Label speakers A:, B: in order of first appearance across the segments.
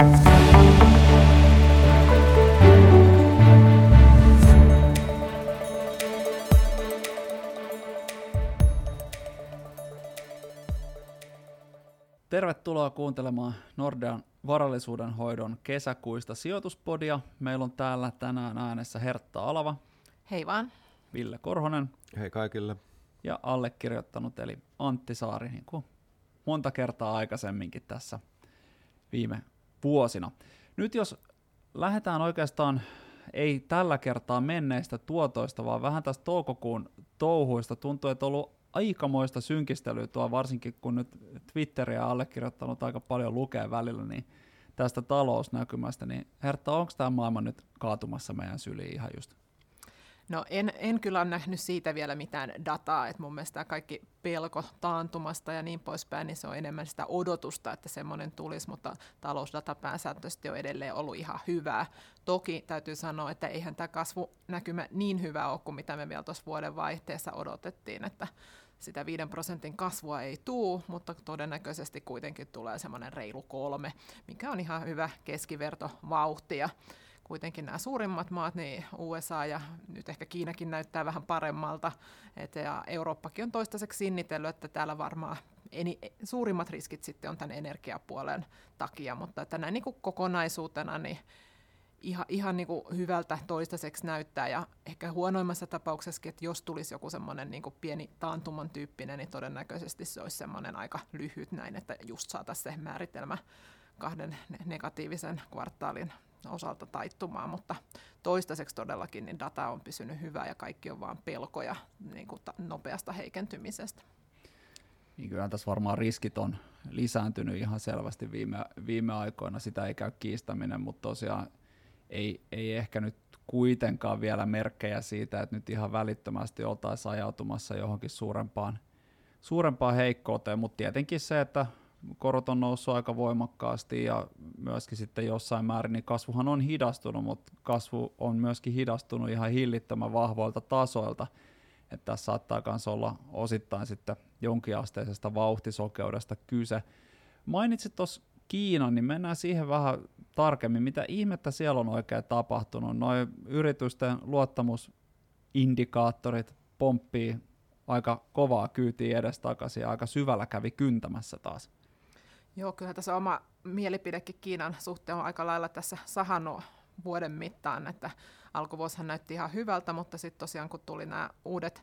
A: Tervetuloa kuuntelemaan Nordean varallisuuden hoidon kesäkuista sijoituspodia. Meillä on täällä tänään äänessä Hertta Alava.
B: Hei vaan.
A: Ville Korhonen.
C: Hei kaikille.
A: Ja allekirjoittanut eli Antti Saari, niin kuin monta kertaa aikaisemminkin tässä viime vuosina. Nyt jos lähdetään oikeastaan ei tällä kertaa menneistä tuotoista, vaan vähän tästä toukokuun touhuista. Tuntuu, että on ollut aikamoista synkistelyä tuo, varsinkin kun nyt Twitteriä allekirjoittanut aika paljon lukee välillä, niin tästä talousnäkymästä, niin Hertta, onko tämä maailma nyt kaatumassa meidän syliin ihan just?
B: No en, en kyllä ole nähnyt siitä vielä mitään dataa, että mun mielestä kaikki pelko taantumasta ja niin poispäin, niin se on enemmän sitä odotusta, että semmoinen tulisi, mutta talousdata pääsääntöisesti on edelleen ollut ihan hyvää. Toki täytyy sanoa, että eihän tämä kasvunäkymä niin hyvä ole kuin mitä me vielä tuossa vuoden vaihteessa odotettiin, että sitä 5 prosentin kasvua ei tuu, mutta todennäköisesti kuitenkin tulee semmoinen reilu kolme, mikä on ihan hyvä keskivertovauhti. Ja kuitenkin nämä suurimmat maat, niin USA ja nyt ehkä Kiinakin näyttää vähän paremmalta, et, ja Eurooppakin on toistaiseksi sinnitellyt, että täällä varmaan eni, suurimmat riskit sitten on tämän energiapuolen takia, mutta että näin niin kuin kokonaisuutena niin ihan, ihan niin kuin hyvältä toistaiseksi näyttää, ja ehkä huonoimmassa tapauksessa, että jos tulisi joku semmoinen niin kuin pieni taantuman tyyppinen, niin todennäköisesti se olisi semmoinen aika lyhyt näin, että just saataisiin se määritelmä kahden negatiivisen kvartaalin osalta taittumaan, mutta toistaiseksi todellakin niin data on pysynyt hyvää ja kaikki on vain pelkoja niin kuin nopeasta heikentymisestä.
A: Niin kyllähän tässä varmaan riskit on lisääntynyt ihan selvästi viime, viime aikoina, sitä ei käy kiistäminen, mutta tosiaan ei, ei ehkä nyt kuitenkaan vielä merkkejä siitä, että nyt ihan välittömästi oltaisiin ajautumassa johonkin suurempaan, suurempaan heikkouteen, mutta tietenkin se, että korot on noussut aika voimakkaasti ja myöskin sitten jossain määrin niin kasvuhan on hidastunut, mutta kasvu on myöskin hidastunut ihan hillittömän vahvoilta tasoilta. Että tässä saattaa myös olla osittain sitten jonkinasteisesta vauhtisokeudesta kyse. Mainitsit tuossa Kiinan, niin mennään siihen vähän tarkemmin. Mitä ihmettä siellä on oikein tapahtunut? Noin yritysten luottamusindikaattorit pomppii aika kovaa kyytiä edestakaisin ja aika syvällä kävi kyntämässä taas.
B: Joo, kyllä tässä oma mielipidekin Kiinan suhteen on aika lailla tässä sahannut vuoden mittaan, että alkuvuosihan näytti ihan hyvältä, mutta sitten tosiaan kun tuli nämä uudet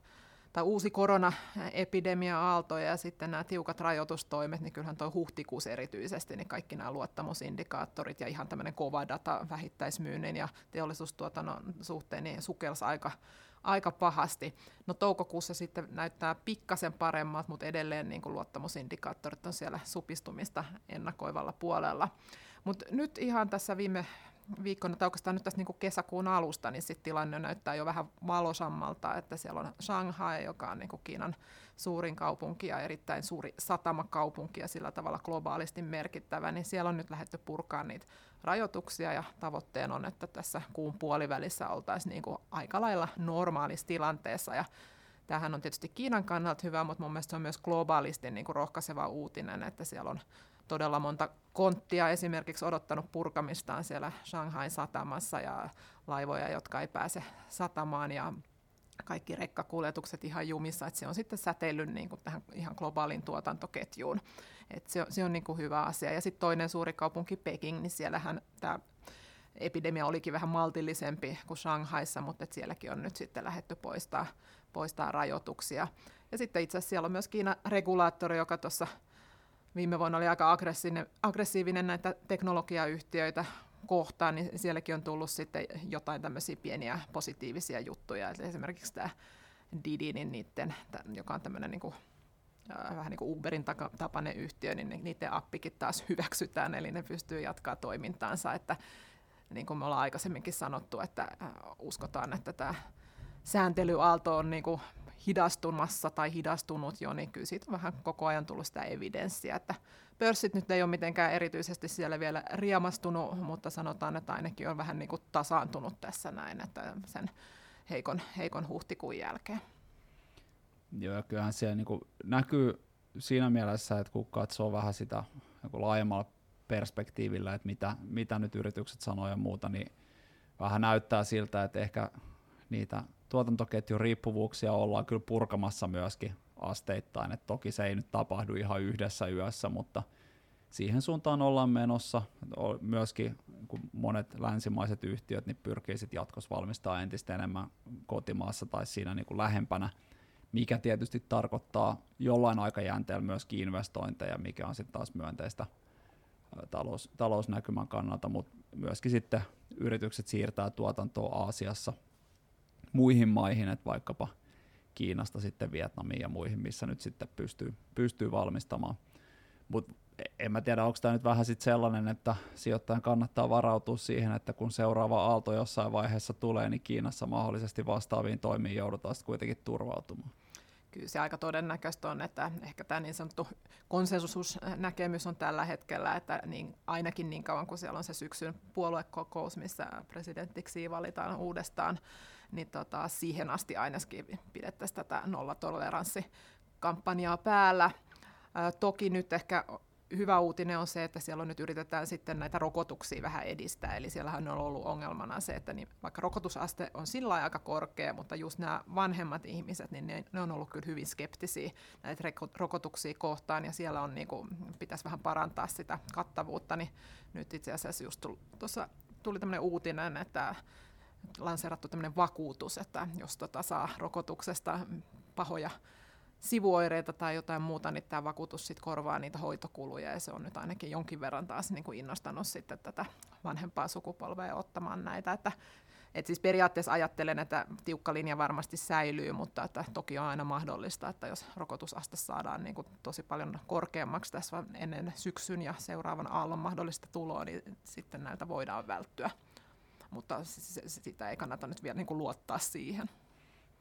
B: tai uusi koronaepidemia-aalto ja sitten nämä tiukat rajoitustoimet, niin kyllähän tuo huhtikuussa erityisesti, niin kaikki nämä luottamusindikaattorit ja ihan tämmöinen kova data vähittäismyynnin ja teollisuustuotannon suhteen niin sukelsi aika, aika pahasti. No toukokuussa sitten näyttää pikkasen paremmat, mutta edelleen niin kuin luottamusindikaattorit on siellä supistumista ennakoivalla puolella. Mutta nyt ihan tässä viime viikkona, tai oikeastaan nyt tässä niin kuin kesäkuun alusta, niin sit tilanne näyttää jo vähän valosammalta, että siellä on Shanghai, joka on niin kuin Kiinan suurin kaupunki ja erittäin suuri satamakaupunki ja sillä tavalla globaalisti merkittävä, niin siellä on nyt lähdetty purkaan niitä rajoituksia ja tavoitteen on, että tässä kuun puolivälissä oltaisiin niin kuin aika lailla normaalissa tilanteessa. Ja Tämähän on tietysti Kiinan kannalta hyvä, mutta mun mielestä se on myös globaalisti niin kuin rohkaiseva uutinen, että siellä on todella monta konttia esimerkiksi odottanut purkamistaan siellä Shanghain satamassa ja laivoja, jotka ei pääse satamaan ja kaikki rekkakuljetukset ihan jumissa, että se on sitten säteillyt niin kuin tähän ihan globaaliin tuotantoketjuun. Et se on, se on niin kuin hyvä asia. Ja sitten toinen suuri kaupunki Peking, niin siellähän tämä epidemia olikin vähän maltillisempi kuin Shanghaissa, mutta et sielläkin on nyt sitten lähetty poistaa, poistaa rajoituksia. Ja sitten itse asiassa siellä on myös Kiinan regulaattori, joka tuossa viime vuonna oli aika aggressiivinen, aggressiivinen näitä teknologiayhtiöitä kohtaan, niin sielläkin on tullut sitten jotain tämmöisiä pieniä positiivisia juttuja. Eli esimerkiksi tämä Didi, niin niiden, joka on tämmöinen niin kuin, äh, vähän niin kuin Uberin tapainen yhtiö, niin niiden appikin taas hyväksytään, eli ne pystyy jatkaa toimintaansa. Että, niin kuin me ollaan aikaisemminkin sanottu, että uskotaan, että tämä sääntelyaalto on niin kuin hidastumassa tai hidastunut jo, niin kyllä siitä on vähän koko ajan tullut sitä evidenssiä, että pörssit nyt ei ole mitenkään erityisesti siellä vielä riemastunut, mutta sanotaan, että ainakin on vähän niin kuin tasaantunut tässä näin, että sen heikon, heikon huhtikuun jälkeen.
A: Joo, ja kyllähän siellä niin kuin näkyy siinä mielessä, että kun katsoo vähän sitä niin laajemmalla perspektiivillä, että mitä, mitä nyt yritykset sanoo ja muuta, niin vähän näyttää siltä, että ehkä niitä tuotantoketjun riippuvuuksia ollaan kyllä purkamassa myöskin asteittain, että toki se ei nyt tapahdu ihan yhdessä yössä, mutta siihen suuntaan ollaan menossa. Myöskin kun monet länsimaiset yhtiöt niin pyrkii sitten jatkossa valmistaa entistä enemmän kotimaassa tai siinä niin kuin lähempänä, mikä tietysti tarkoittaa jollain aikajänteellä myöskin investointeja, mikä on sitten taas myönteistä talous, talousnäkymän kannalta, mutta myöskin sitten yritykset siirtää tuotantoa Aasiassa muihin maihin, että vaikkapa Kiinasta sitten Vietnamiin ja muihin, missä nyt sitten pystyy, pystyy valmistamaan. Mutta en mä tiedä, onko tämä nyt vähän sitten sellainen, että sijoittajan kannattaa varautua siihen, että kun seuraava aalto jossain vaiheessa tulee, niin Kiinassa mahdollisesti vastaaviin toimiin joudutaan sitten kuitenkin turvautumaan
B: kyllä se aika todennäköistä on, että ehkä tämä niin sanottu konsensusnäkemys on tällä hetkellä, että niin, ainakin niin kauan kuin siellä on se syksyn puoluekokous, missä presidenttiksi valitaan uudestaan, niin tota, siihen asti ainakin pidettäisiin tätä nollatoleranssikampanjaa päällä. Ää, toki nyt ehkä hyvä uutinen on se, että siellä on nyt yritetään sitten näitä rokotuksia vähän edistää, eli siellähän on ollut ongelmana se, että niin vaikka rokotusaste on sillä aika korkea, mutta just nämä vanhemmat ihmiset, niin ne, ne on ollut kyllä hyvin skeptisiä näitä rokotuksia kohtaan, ja siellä on niin kuin, pitäisi vähän parantaa sitä kattavuutta, niin nyt itse asiassa just tuossa tuli tämmöinen uutinen, että lanseerattu tämmöinen vakuutus, että jos tota saa rokotuksesta pahoja sivuoireita tai jotain muuta, niin tämä vakuutus sit korvaa niitä hoitokuluja ja se on nyt ainakin jonkin verran taas niin kuin innostanut sitten tätä vanhempaa sukupolvea ottamaan näitä. Että, et siis periaatteessa ajattelen, että tiukka linja varmasti säilyy, mutta että toki on aina mahdollista, että jos rokotusaste saadaan niin kuin tosi paljon korkeammaksi tässä ennen syksyn ja seuraavan aallon mahdollista tuloa, niin sitten näiltä voidaan välttyä. Mutta sitä ei kannata nyt vielä niin kuin luottaa siihen.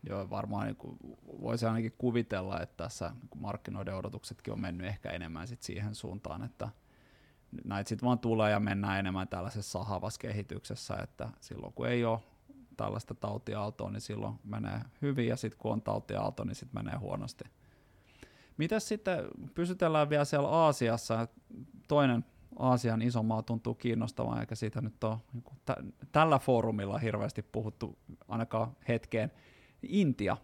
A: Joo, varmaan niin kuin, voisi ainakin kuvitella, että tässä markkinoiden odotuksetkin on mennyt ehkä enemmän sit siihen suuntaan, että näitä sitten vaan tulee ja mennään enemmän tällaisessa sahavassa kehityksessä, että silloin kun ei ole tällaista tautiaaltoa, niin silloin menee hyvin, ja sitten kun on tautiaalto, niin sitten menee huonosti. Mitäs sitten, pysytellään vielä siellä Aasiassa, toinen Aasian iso maa tuntuu kiinnostavan, eikä siitä nyt ole niin t- tällä foorumilla hirveästi puhuttu ainakaan hetkeen. Intia.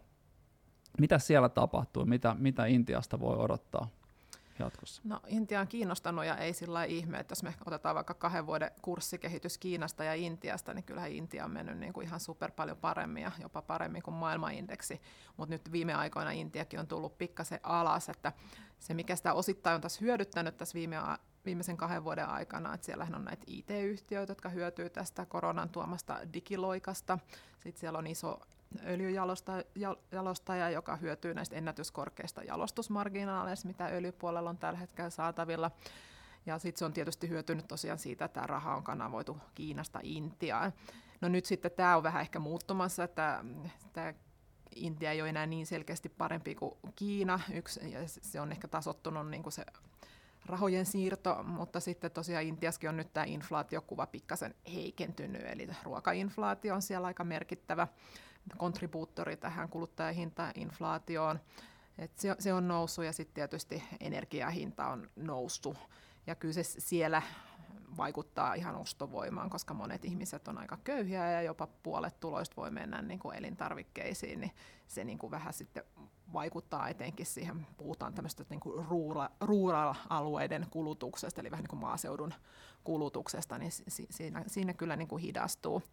A: Mitä siellä tapahtuu? Mitä, mitä Intiasta voi odottaa jatkossa?
B: No Intia on kiinnostanut ja ei sillä ihme, että jos me otetaan vaikka kahden vuoden kurssikehitys Kiinasta ja Intiasta, niin kyllähän Intia on mennyt niin kuin ihan super paljon paremmin ja jopa paremmin kuin maailmanindeksi. Mutta nyt viime aikoina Intiakin on tullut pikkasen alas, että se mikä sitä osittain on tässä hyödyttänyt tässä viime viimeisen kahden vuoden aikana, että siellähän on näitä IT-yhtiöitä, jotka hyötyy tästä koronan tuomasta digiloikasta. Sitten siellä on iso öljyjalostaja, joka hyötyy näistä ennätyskorkeista jalostusmarginaaleista, mitä öljypuolella on tällä hetkellä saatavilla. Ja sitten se on tietysti hyötynyt tosiaan siitä, että tämä raha on kanavoitu Kiinasta Intiaan. No nyt sitten tämä on vähän ehkä muuttumassa, että tämä Intia ei ole enää niin selkeästi parempi kuin Kiina. Yksi, ja se on ehkä tasottunut niin kuin se rahojen siirto, mutta sitten tosiaan Intiaskin on nyt tämä inflaatiokuva pikkasen heikentynyt, eli ruokainflaatio on siellä aika merkittävä kontribuuttori tähän kuluttajahintainflaatioon. Et se, se on noussut ja sitten tietysti energiahinta on noussut. Ja kyllä se siellä vaikuttaa ihan ostovoimaan, koska monet ihmiset on aika köyhiä ja jopa puolet tuloista voi mennä niin kuin elintarvikkeisiin, niin se niin kuin vähän sitten vaikuttaa etenkin siihen, puhutaan tämmöistä niin kuin rural-alueiden kulutuksesta, eli vähän niin kuin maaseudun kulutuksesta, niin siinä, siinä kyllä niin kuin hidastuu.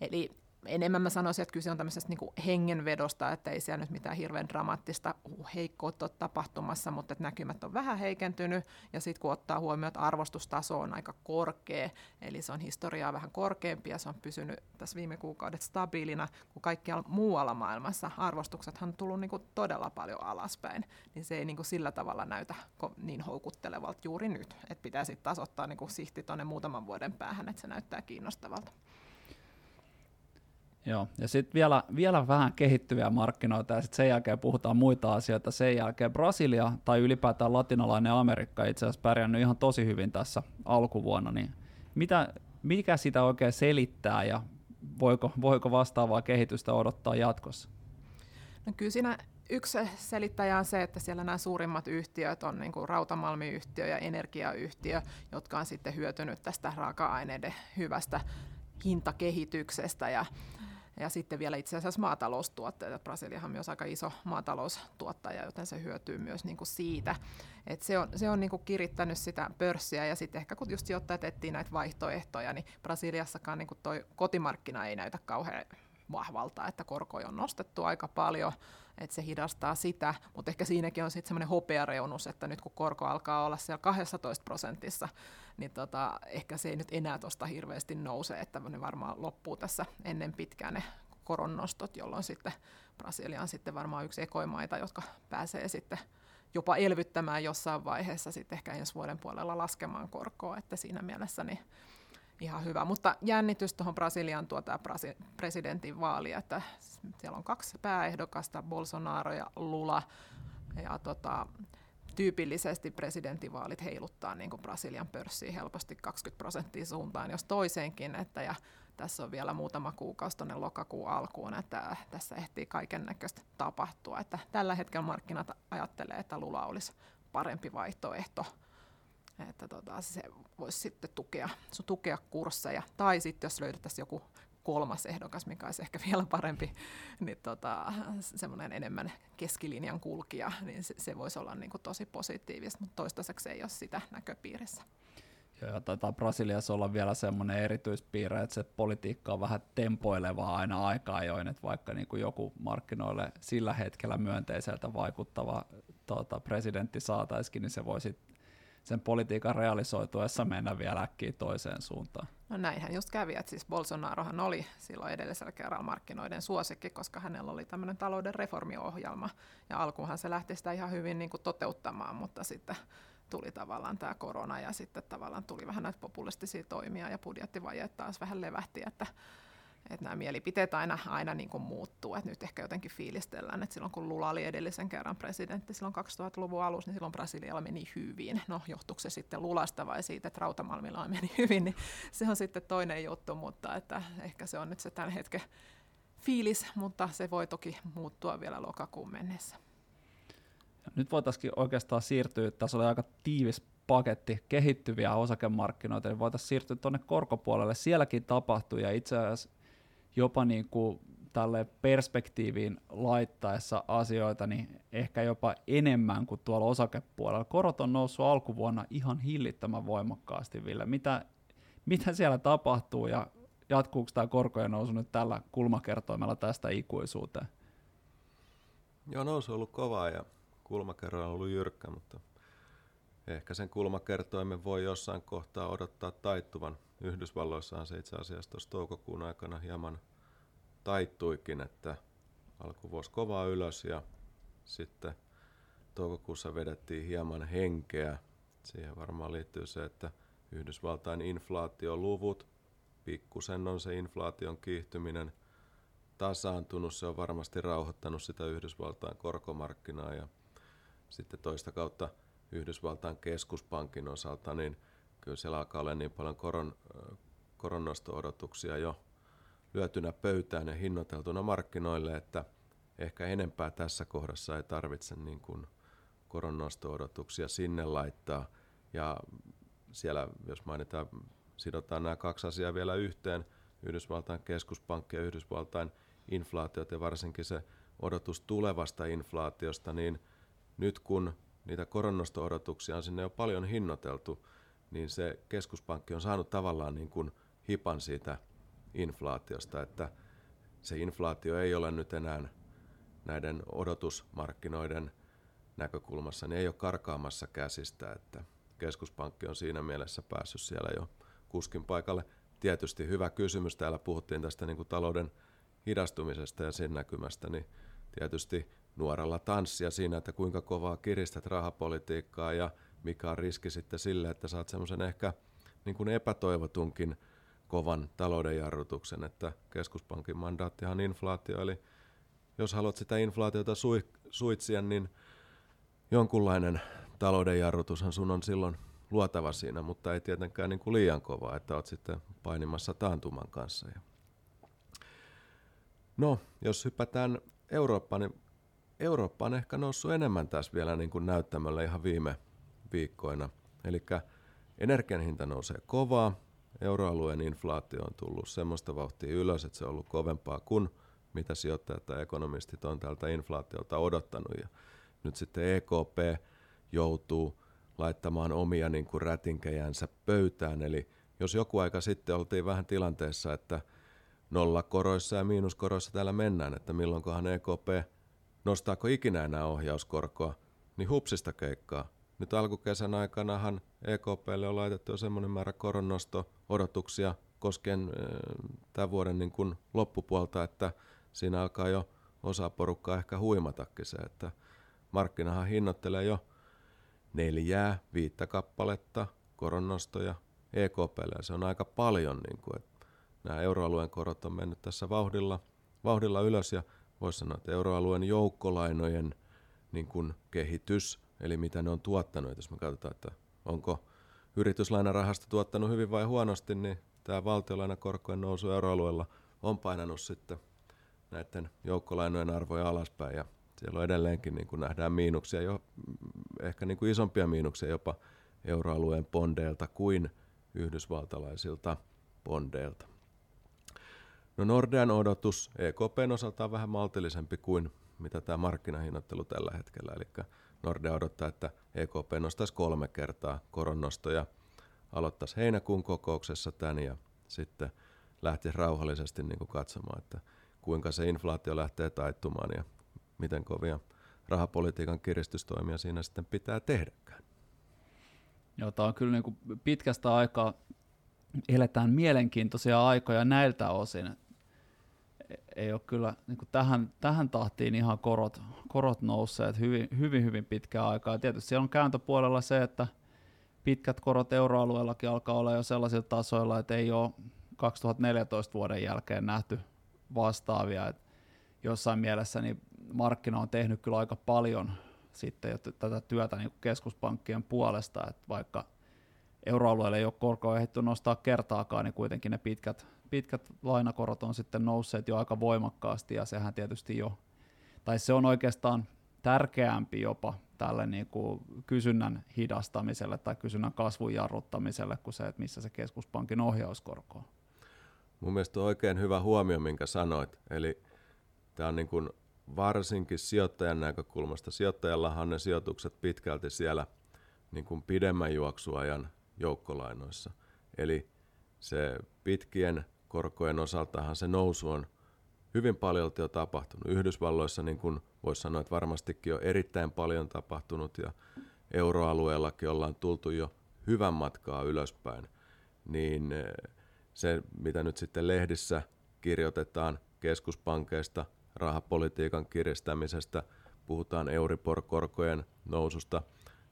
B: Eli enemmän mä sanoisin, että kyse on tämmöisestä niin hengenvedosta, että ei siellä nyt mitään hirveän dramaattista heikkoutta ole tapahtumassa, mutta että näkymät on vähän heikentynyt, ja sitten kun ottaa huomioon, että arvostustaso on aika korkea, eli se on historiaa vähän korkeampi, ja se on pysynyt tässä viime kuukaudet stabiilina, kun kaikkialla muualla maailmassa. Arvostuksethan on tullut niin todella paljon alaspäin, niin se ei niin sillä tavalla näytä niin houkuttelevalta juuri nyt, että pitää sitten taas ottaa niin sihti tuonne muutaman vuoden päähän, että se näyttää kiinnostavalta.
A: Joo, ja sitten vielä, vielä vähän kehittyviä markkinoita, ja sitten sen jälkeen puhutaan muita asioita. Sen jälkeen Brasilia tai ylipäätään latinalainen Amerikka itse asiassa pärjännyt ihan tosi hyvin tässä alkuvuonna, niin mitä, mikä sitä oikein selittää, ja voiko, voiko vastaavaa kehitystä odottaa jatkossa?
B: No kyllä siinä yksi selittäjä on se, että siellä nämä suurimmat yhtiöt on niin rautamalmiyhtiö ja energiayhtiö, jotka on sitten hyötynyt tästä raaka-aineiden hyvästä hintakehityksestä ja ja sitten vielä itse asiassa maataloustuotteet. Brasiliahan on myös aika iso maataloustuottaja, joten se hyötyy myös niin kuin siitä. Et se on, se on niin kuin kirittänyt sitä pörssiä ja sitten ehkä kun just sijoittajat etsii näitä vaihtoehtoja, niin Brasiliassakaan niin kuin toi kotimarkkina ei näytä kauhean vahvalta, että korkoja on nostettu aika paljon, että se hidastaa sitä, mutta ehkä siinäkin on sitten semmoinen hopeareunus, että nyt kun korko alkaa olla siellä 12 prosentissa, niin tota, ehkä se ei nyt enää tuosta hirveästi nouse, että ne varmaan loppuu tässä ennen pitkään ne koronnostot, jolloin sitten Brasilia on sitten varmaan yksi ekoimaita, jotka pääsee sitten jopa elvyttämään jossain vaiheessa sitten ehkä ensi vuoden puolella laskemaan korkoa, että siinä mielessä niin ihan hyvä. Mutta jännitys tuohon Brasilian tuota presidentin vaaliin, että siellä on kaksi pääehdokasta, Bolsonaro ja Lula, ja tota, tyypillisesti presidentinvaalit heiluttaa niin kuin Brasilian pörssiin helposti 20 prosenttia suuntaan, jos toiseenkin, että ja tässä on vielä muutama kuukausi tuonne lokakuun alkuun, että tässä ehtii kaiken näköistä tapahtua. Että tällä hetkellä markkinat ajattelee, että Lula olisi parempi vaihtoehto että tota, se voisi sitten tukea, tukea kursseja. Tai sitten jos löydettäisiin joku kolmas ehdokas, mikä olisi ehkä vielä parempi, niin tota, semmoinen enemmän keskilinjan kulkija, niin se, se voisi olla niin kuin tosi positiivista, mutta toistaiseksi ei ole sitä näköpiirissä.
A: Ja taitaa Brasiliassa olla vielä semmoinen erityispiirre, että se politiikka on vähän tempoilevaa aina aikaa join, että vaikka niin kuin joku markkinoille sillä hetkellä myönteiseltä vaikuttava tuota, presidentti saataisikin, niin se voi sitten sen politiikan realisoituessa mennä vielä äkkiä toiseen suuntaan.
B: No näinhän just kävi, että siis Bolsonarohan oli silloin edellisellä kerralla markkinoiden suosikki, koska hänellä oli tämmöinen talouden reformiohjelma, ja alkuunhan se lähti sitä ihan hyvin niin kuin toteuttamaan, mutta sitten tuli tavallaan tämä korona, ja sitten tavallaan tuli vähän näitä populistisia toimia, ja budjettivajeet taas vähän levähti, että että nämä mielipiteet aina, aina niin kuin muuttuu. Et nyt ehkä jotenkin fiilistellään, että silloin kun Lula oli edellisen kerran presidentti silloin 2000-luvun alussa, niin silloin Brasilialla meni hyvin. No johtuuko se sitten Lulasta vai siitä, että Rautamalmilla meni hyvin, niin se on sitten toinen juttu, mutta että ehkä se on nyt se tämän hetken fiilis, mutta se voi toki muuttua vielä lokakuun mennessä.
A: Nyt voitaisiin oikeastaan siirtyä, tässä oli aika tiivis paketti kehittyviä osakemarkkinoita, niin voitaisiin siirtyä tuonne korkopuolelle. Sielläkin tapahtui ja itse asiassa jopa niin kuin tälle perspektiiviin laittaessa asioita, niin ehkä jopa enemmän kuin tuolla osakepuolella. Korot on noussut alkuvuonna ihan hillittömän voimakkaasti, Ville. Mitä, mitä siellä tapahtuu ja jatkuuko tämä korkojen nousu nyt tällä kulmakertoimella tästä ikuisuuteen?
C: Joo, nousu on ollut kovaa ja kulmakerroin on ollut jyrkkä, mutta ehkä sen kulmakertoimen voi jossain kohtaa odottaa taittuvan. Yhdysvalloissahan se itse asiassa tuossa toukokuun aikana hieman taittuikin, että alkuvuosi kovaa ylös ja sitten toukokuussa vedettiin hieman henkeä. Siihen varmaan liittyy se, että Yhdysvaltain inflaatioluvut, pikkusen on se inflaation kiihtyminen tasaantunut, se on varmasti rauhoittanut sitä Yhdysvaltain korkomarkkinaa ja sitten toista kautta Yhdysvaltain keskuspankin osalta, niin kyllä siellä alkaa olla niin paljon koron, koronnosto-odotuksia jo lyötynä pöytään ja hinnoiteltuna markkinoille, että ehkä enempää tässä kohdassa ei tarvitse niin kuin koronnosto-odotuksia sinne laittaa. Ja siellä, jos mainitaan, sidotaan nämä kaksi asiaa vielä yhteen, Yhdysvaltain keskuspankki ja Yhdysvaltain inflaatiot ja varsinkin se odotus tulevasta inflaatiosta, niin nyt kun niitä koronnosto-odotuksia on sinne jo paljon hinnoiteltu, niin se keskuspankki on saanut tavallaan niin kuin hipan siitä inflaatiosta, että se inflaatio ei ole nyt enää näiden odotusmarkkinoiden näkökulmassa, niin ei ole karkaamassa käsistä, että keskuspankki on siinä mielessä päässyt siellä jo kuskin paikalle. Tietysti hyvä kysymys, täällä puhuttiin tästä niin kuin talouden hidastumisesta ja sen näkymästä, niin tietysti nuoralla tanssia siinä, että kuinka kovaa kiristät rahapolitiikkaa ja mikä on riski sitten sille, että saat semmoisen ehkä niin kuin epätoivotunkin kovan talouden jarrutuksen, että keskuspankin mandaattihan inflaatio, eli jos haluat sitä inflaatiota suitsia, niin jonkunlainen talouden jarrutushan sun on silloin luotava siinä, mutta ei tietenkään niin kuin liian kovaa, että oot sitten painimassa taantuman kanssa. No, jos hypätään Eurooppaan, niin Eurooppa on ehkä noussut enemmän tässä vielä niin kuin näyttämöllä ihan viime viikkoina. Eli energian hinta nousee kovaa, euroalueen inflaatio on tullut semmoista vauhtia ylös, että se on ollut kovempaa kuin mitä sijoittajat tai ekonomistit on tältä inflaatiolta odottanut. Ja nyt sitten EKP joutuu laittamaan omia niin kuin rätinkejänsä pöytään. Eli jos joku aika sitten oltiin vähän tilanteessa, että nollakoroissa ja miinuskoroissa täällä mennään, että milloinkohan EKP, nostaako ikinä enää ohjauskorkoa, niin hupsista keikkaa. Nyt alkukesän aikanahan EKPlle on laitettu jo semmoinen määrä koronnosto-odotuksia koskien äh, tämän vuoden niin kuin loppupuolta, että siinä alkaa jo osa porukkaa ehkä huimatakin se, että markkinahan hinnoittelee jo neljää, viittä kappaletta koronnostoja EKPlle ja se on aika paljon, niin kuin, että nämä euroalueen korot on mennyt tässä vauhdilla, vauhdilla ylös ja voisi sanoa, että euroalueen joukkolainojen niin kuin kehitys, eli mitä ne on tuottanut, jos me katsotaan, että onko yrityslainarahasto tuottanut hyvin vai huonosti, niin tämä valtiolainakorkojen nousu euroalueella on painanut sitten näiden joukkolainojen arvoja alaspäin ja siellä on edelleenkin niin kuin nähdään miinuksia, jo, ehkä niin kuin isompia miinuksia jopa euroalueen bondeilta kuin yhdysvaltalaisilta bondeilta. No Nordean odotus EKPn osalta on vähän maltillisempi kuin mitä tämä markkinahinnoittelu tällä hetkellä. Eli Nordea odottaa, että EKP nostaisi kolme kertaa koronnostoja, aloittaisi heinäkuun kokouksessa tämän ja sitten lähtisi rauhallisesti niin kuin katsomaan, että kuinka se inflaatio lähtee taittumaan ja miten kovia rahapolitiikan kiristystoimia siinä sitten pitää tehdäkään.
A: Joo, tämä on kyllä niin kuin pitkästä aikaa eletään mielenkiintoisia aikoja näiltä osin. Ei ole kyllä niin kuin tähän, tähän tahtiin ihan korot, korot nousseet hyvin, hyvin, hyvin pitkään aikaa. Tietysti siellä on kääntöpuolella se, että pitkät korot euroalueellakin alkaa olla jo sellaisilla tasoilla, että ei ole 2014 vuoden jälkeen nähty vastaavia. Et jossain mielessä niin markkina on tehnyt kyllä aika paljon sitten tätä työtä niin keskuspankkien puolesta, että vaikka euroalueelle ei ole korkoa ehditty nostaa kertaakaan, niin kuitenkin ne pitkät, pitkät lainakorot on sitten nousseet jo aika voimakkaasti, ja sehän tietysti jo, tai se on oikeastaan tärkeämpi jopa tälle niin kuin kysynnän hidastamiselle tai kysynnän kasvun jarruttamiselle kuin se, että missä se keskuspankin ohjauskorko on.
C: Mun mielestä on oikein hyvä huomio, minkä sanoit. Eli tämä on niin kuin varsinkin sijoittajan näkökulmasta. Sijoittajallahan ne sijoitukset pitkälti siellä niin kuin pidemmän juoksuajan joukkolainoissa. Eli se pitkien korkojen osaltahan se nousu on hyvin paljon jo tapahtunut. Yhdysvalloissa niin kuin voisi sanoa, että varmastikin on erittäin paljon tapahtunut ja euroalueellakin ollaan tultu jo hyvän matkaa ylöspäin. Niin eh, se, mitä nyt sitten lehdissä kirjoitetaan keskuspankeista, rahapolitiikan kiristämisestä, puhutaan Euribor-korkojen noususta.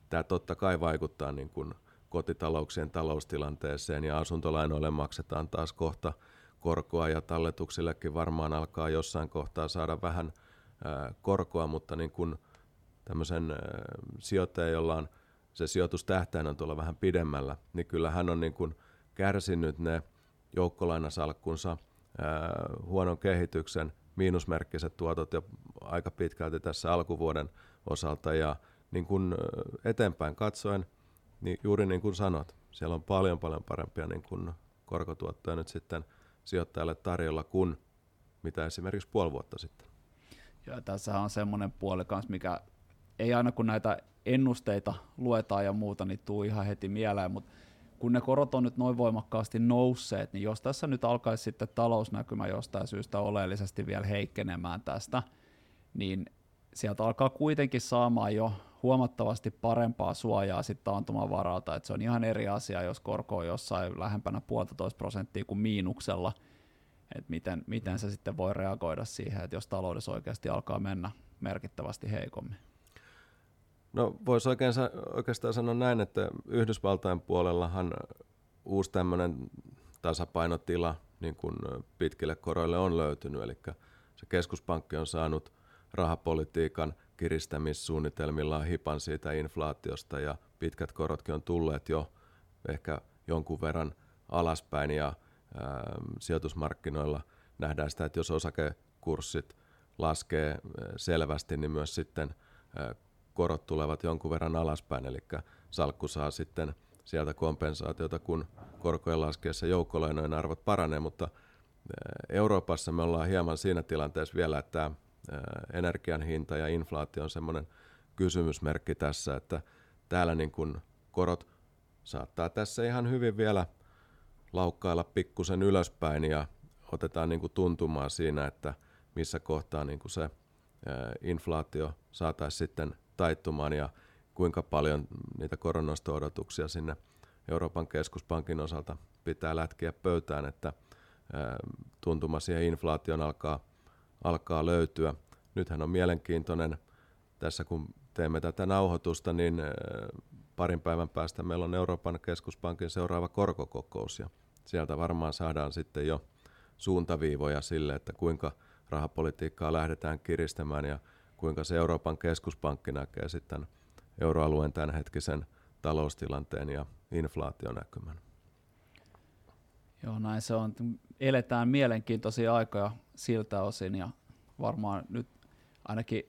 C: Tämä totta kai vaikuttaa niin kuin kotitalouksien taloustilanteeseen ja asuntolainoille maksetaan taas kohta korkoa ja talletuksillekin varmaan alkaa jossain kohtaa saada vähän korkoa, mutta niin kuin tämmöisen sijoittajan, jolla on se sijoitustähtäin on tuolla vähän pidemmällä, niin kyllä hän on niin kuin kärsinyt ne joukkolainasalkkunsa huonon kehityksen miinusmerkkiset tuotot jo aika pitkälti tässä alkuvuoden osalta ja niin kuin eteenpäin katsoen, niin juuri niin kuin sanot, siellä on paljon paljon parempia niin kuin korkotuottoja nyt sitten sijoittajalle tarjolla kuin mitä esimerkiksi puoli vuotta sitten.
A: Ja tässä on semmoinen puoli kanssa, mikä ei aina kun näitä ennusteita luetaan ja muuta, niin tuu ihan heti mieleen, mutta kun ne korot on nyt noin voimakkaasti nousseet, niin jos tässä nyt alkaisi sitten talousnäkymä jostain syystä oleellisesti vielä heikkenemään tästä, niin sieltä alkaa kuitenkin saamaan jo huomattavasti parempaa suojaa sitten taantuman varalta, että se on ihan eri asia, jos korko on jossain lähempänä puolitoista prosenttia kuin miinuksella, että miten, miten se sitten voi reagoida siihen, että jos taloudessa oikeasti alkaa mennä merkittävästi heikommin.
C: No voisi oikein, oikeastaan sanoa näin, että Yhdysvaltain puolellahan uusi tämmöinen tasapainotila niin kuin pitkille koroille on löytynyt, eli se keskuspankki on saanut rahapolitiikan kiristämissuunnitelmillaan hipan siitä inflaatiosta ja pitkät korotkin on tulleet jo ehkä jonkun verran alaspäin ja ää, sijoitusmarkkinoilla nähdään sitä, että jos osakekurssit laskee selvästi, niin myös sitten korot tulevat jonkun verran alaspäin, eli salkku saa sitten sieltä kompensaatiota, kun korkojen laskeessa joukkolainojen arvot paranee, mutta Euroopassa me ollaan hieman siinä tilanteessa vielä, että energian hinta ja inflaatio on semmoinen kysymysmerkki tässä, että täällä niin kun korot saattaa tässä ihan hyvin vielä laukkailla pikkusen ylöspäin ja otetaan niin kuin tuntumaan siinä, että missä kohtaa niin kuin se inflaatio saataisiin sitten taittumaan ja kuinka paljon niitä koronasto-odotuksia sinne Euroopan keskuspankin osalta pitää lätkiä pöytään, että tuntuma siihen inflaation alkaa, alkaa löytyä. Nythän on mielenkiintoinen, tässä kun teemme tätä nauhoitusta, niin parin päivän päästä meillä on Euroopan keskuspankin seuraava korkokokous ja sieltä varmaan saadaan sitten jo suuntaviivoja sille, että kuinka rahapolitiikkaa lähdetään kiristämään ja kuinka se Euroopan keskuspankki näkee sitten euroalueen tämänhetkisen taloustilanteen ja inflaationäkymän.
A: Joo, näin se on. Eletään mielenkiintoisia aikoja siltä osin ja varmaan nyt ainakin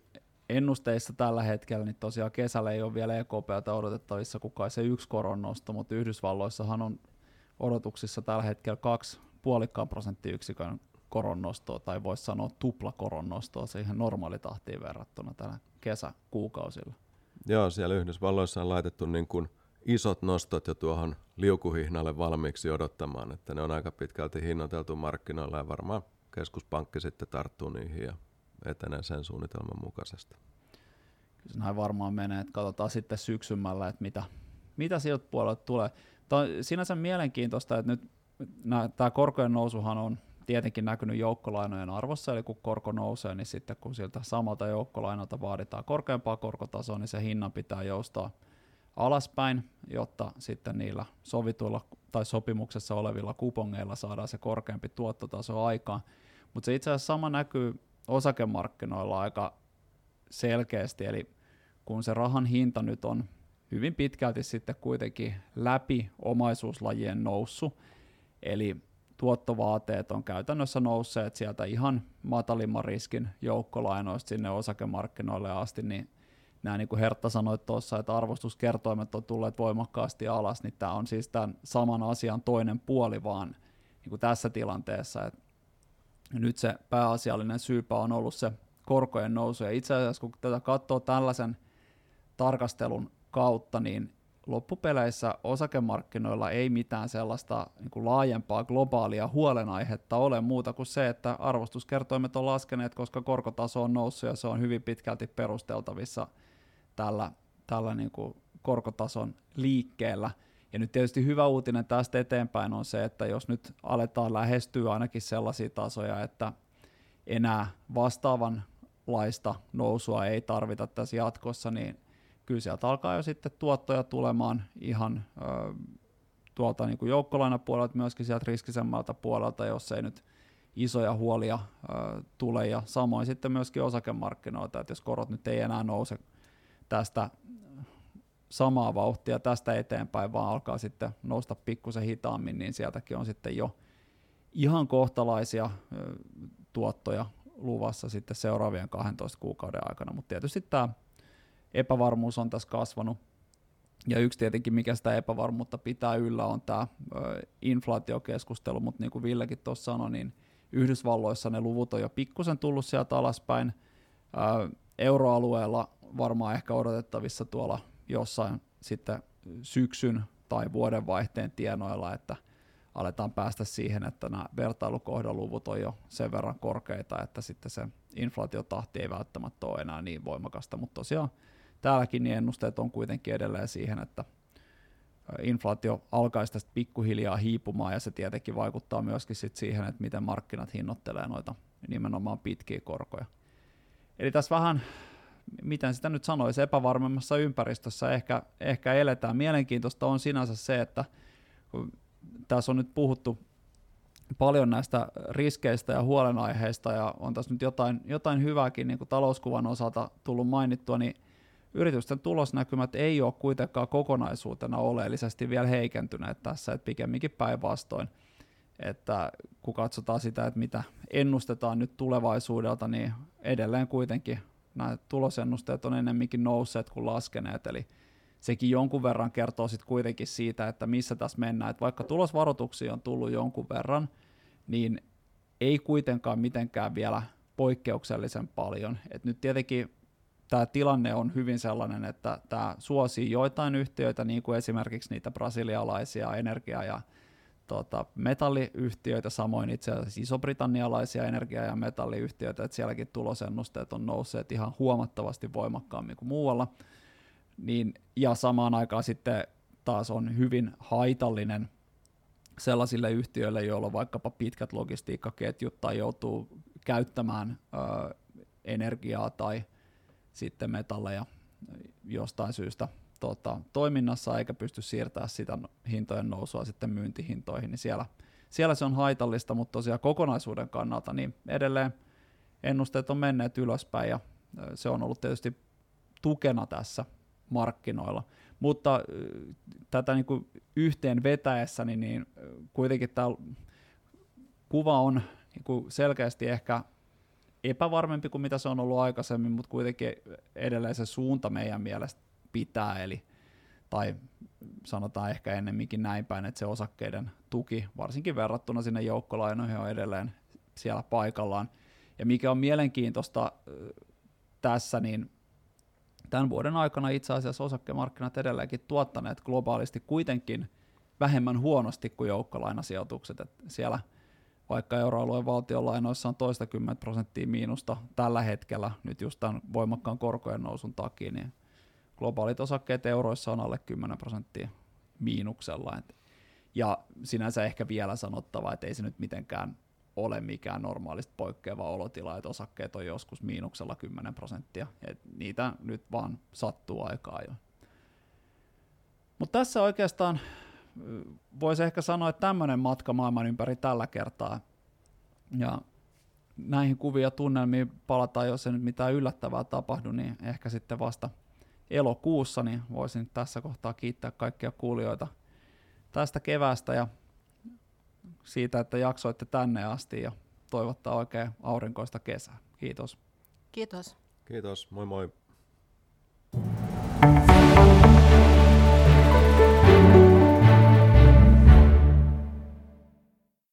A: ennusteissa tällä hetkellä, niin tosiaan kesällä ei ole vielä EKPltä odotettavissa kukaan se yksi koronnosto, mutta Yhdysvalloissahan on odotuksissa tällä hetkellä kaksi puolikkaan prosenttiyksikön koronnostoa, tai voisi sanoa tupla koronnostoa siihen normaalitahtiin verrattuna tällä kesäkuukausilla.
C: Joo, siellä Yhdysvalloissa on laitettu niin kuin isot nostot jo tuohon liukuhihnalle valmiiksi odottamaan, että ne on aika pitkälti hinnoiteltu markkinoilla ja varmaan keskuspankki sitten tarttuu niihin ja etenee sen suunnitelman mukaisesti.
A: Kyllä näin varmaan menee, että katsotaan sitten syksymällä, että mitä, mitä sieltä puolelta tulee. Tämä on sinänsä mielenkiintoista, että nyt tämä korkojen nousuhan on tietenkin näkynyt joukkolainojen arvossa, eli kun korko nousee, niin sitten kun siltä samalta joukkolainalta vaaditaan korkeampaa korkotasoa, niin se hinnan pitää joustaa alaspäin, jotta sitten niillä sovituilla tai sopimuksessa olevilla kupongeilla saadaan se korkeampi tuottotaso aikaan. Mutta se itse asiassa sama näkyy osakemarkkinoilla aika selkeästi, eli kun se rahan hinta nyt on hyvin pitkälti sitten kuitenkin läpi omaisuuslajien noussut, eli tuottovaateet on käytännössä nousseet sieltä ihan matalimman riskin joukkolainoista sinne osakemarkkinoille asti, niin nämä niin kuin Hertta sanoi tuossa, että arvostuskertoimet on tulleet voimakkaasti alas, niin tämä on siis tämän saman asian toinen puoli vaan niin kuin tässä tilanteessa, että nyt se pääasiallinen syypä on ollut se korkojen nousu, ja itse asiassa kun tätä katsoo tällaisen tarkastelun kautta, niin loppupeleissä osakemarkkinoilla ei mitään sellaista niin kuin laajempaa globaalia huolenaihetta ole muuta kuin se, että arvostuskertoimet on laskeneet, koska korkotaso on noussut ja se on hyvin pitkälti perusteltavissa tällä, tällä niin kuin korkotason liikkeellä. Ja nyt tietysti hyvä uutinen tästä eteenpäin on se, että jos nyt aletaan lähestyä ainakin sellaisia tasoja, että enää vastaavanlaista nousua ei tarvita tässä jatkossa, niin kyllä sieltä alkaa jo sitten tuottoja tulemaan ihan ö, tuolta niin kuin joukkolainapuolelta, myöskin sieltä riskisemmältä puolelta, jos ei nyt isoja huolia ö, tule, ja samoin sitten myöskin osakemarkkinoilta, että jos korot nyt ei enää nouse tästä samaa vauhtia tästä eteenpäin, vaan alkaa sitten nousta pikkusen hitaammin, niin sieltäkin on sitten jo ihan kohtalaisia tuottoja luvassa sitten seuraavien 12 kuukauden aikana, mutta tietysti tämä epävarmuus on tässä kasvanut. Ja yksi tietenkin, mikä sitä epävarmuutta pitää yllä, on tämä inflaatiokeskustelu, mutta niin kuin Villekin tuossa sanoi, niin Yhdysvalloissa ne luvut on jo pikkusen tullut sieltä alaspäin. Euroalueella varmaan ehkä odotettavissa tuolla jossain sitten syksyn tai vuodenvaihteen tienoilla, että aletaan päästä siihen, että nämä vertailukohdaluvut on jo sen verran korkeita, että sitten se inflaatiotahti ei välttämättä ole enää niin voimakasta, mutta tosiaan täälläkin niin ennusteet on kuitenkin edelleen siihen, että inflaatio alkaisi tästä pikkuhiljaa hiipumaan ja se tietenkin vaikuttaa myöskin sit siihen, että miten markkinat hinnoittelee noita nimenomaan pitkiä korkoja. Eli tässä vähän, miten sitä nyt sanoisi, epävarmemmassa ympäristössä ehkä, ehkä eletään. Mielenkiintoista on sinänsä se, että kun tässä on nyt puhuttu paljon näistä riskeistä ja huolenaiheista ja on tässä nyt jotain, jotain hyvääkin niin kuin talouskuvan osalta tullut mainittua, niin yritysten tulosnäkymät ei ole kuitenkaan kokonaisuutena oleellisesti vielä heikentyneet tässä, että pikemminkin päinvastoin. että kun katsotaan sitä, että mitä ennustetaan nyt tulevaisuudelta, niin edelleen kuitenkin nämä tulosennusteet on enemmänkin nousseet kuin laskeneet, eli sekin jonkun verran kertoo sitten kuitenkin siitä, että missä tässä mennään. Että vaikka tulosvaroituksia on tullut jonkun verran, niin ei kuitenkaan mitenkään vielä poikkeuksellisen paljon. Et nyt tietenkin tämä tilanne on hyvin sellainen, että tämä suosii joitain yhtiöitä, niin kuin esimerkiksi niitä brasilialaisia energia- ja tota, metalliyhtiöitä, samoin itse asiassa iso-britannialaisia energia- ja metalliyhtiöitä, että sielläkin tulosennusteet on nousseet ihan huomattavasti voimakkaammin kuin muualla. Niin, ja samaan aikaan sitten taas on hyvin haitallinen sellaisille yhtiöille, joilla on vaikkapa pitkät logistiikkaketjut tai joutuu käyttämään ö, energiaa tai sitten metalleja jostain syystä tota, toiminnassa eikä pysty siirtämään sitä hintojen nousua sitten myyntihintoihin, niin siellä, siellä se on haitallista, mutta tosiaan kokonaisuuden kannalta niin edelleen ennusteet on menneet ylöspäin ja se on ollut tietysti tukena tässä markkinoilla. Mutta tätä niin kuin yhteen vetäessäni, niin kuitenkin tämä kuva on niin kuin selkeästi ehkä epävarmempi kuin mitä se on ollut aikaisemmin, mutta kuitenkin edelleen se suunta meidän mielestä pitää, eli tai sanotaan ehkä ennemminkin näin päin, että se osakkeiden tuki, varsinkin verrattuna sinne joukkolainoihin, on edelleen siellä paikallaan. Ja mikä on mielenkiintoista tässä, niin tämän vuoden aikana itse asiassa osakkemarkkinat edelleenkin tuottaneet globaalisti kuitenkin vähemmän huonosti kuin joukkolainasijoitukset. että siellä vaikka euroalueen valtionlainoissa on toista kymmentä prosenttia miinusta tällä hetkellä, nyt just tämän voimakkaan korkojen nousun takia, niin globaalit osakkeet euroissa on alle 10 prosenttia miinuksella. Ja sinänsä ehkä vielä sanottava, että ei se nyt mitenkään ole mikään normaalista poikkeava olotila, että osakkeet on joskus miinuksella 10 prosenttia. Et niitä nyt vaan sattuu aikaa jo. Mutta tässä oikeastaan voisi ehkä sanoa, että tämmöinen matka maailman ympäri tällä kertaa. Ja näihin kuvia tunnelmiin palataan, jos ei nyt mitään yllättävää tapahdu, niin ehkä sitten vasta elokuussa, niin voisin tässä kohtaa kiittää kaikkia kuulijoita tästä keväästä ja siitä, että jaksoitte tänne asti ja toivottaa oikein aurinkoista kesää. Kiitos.
B: Kiitos.
C: Kiitos, moi moi.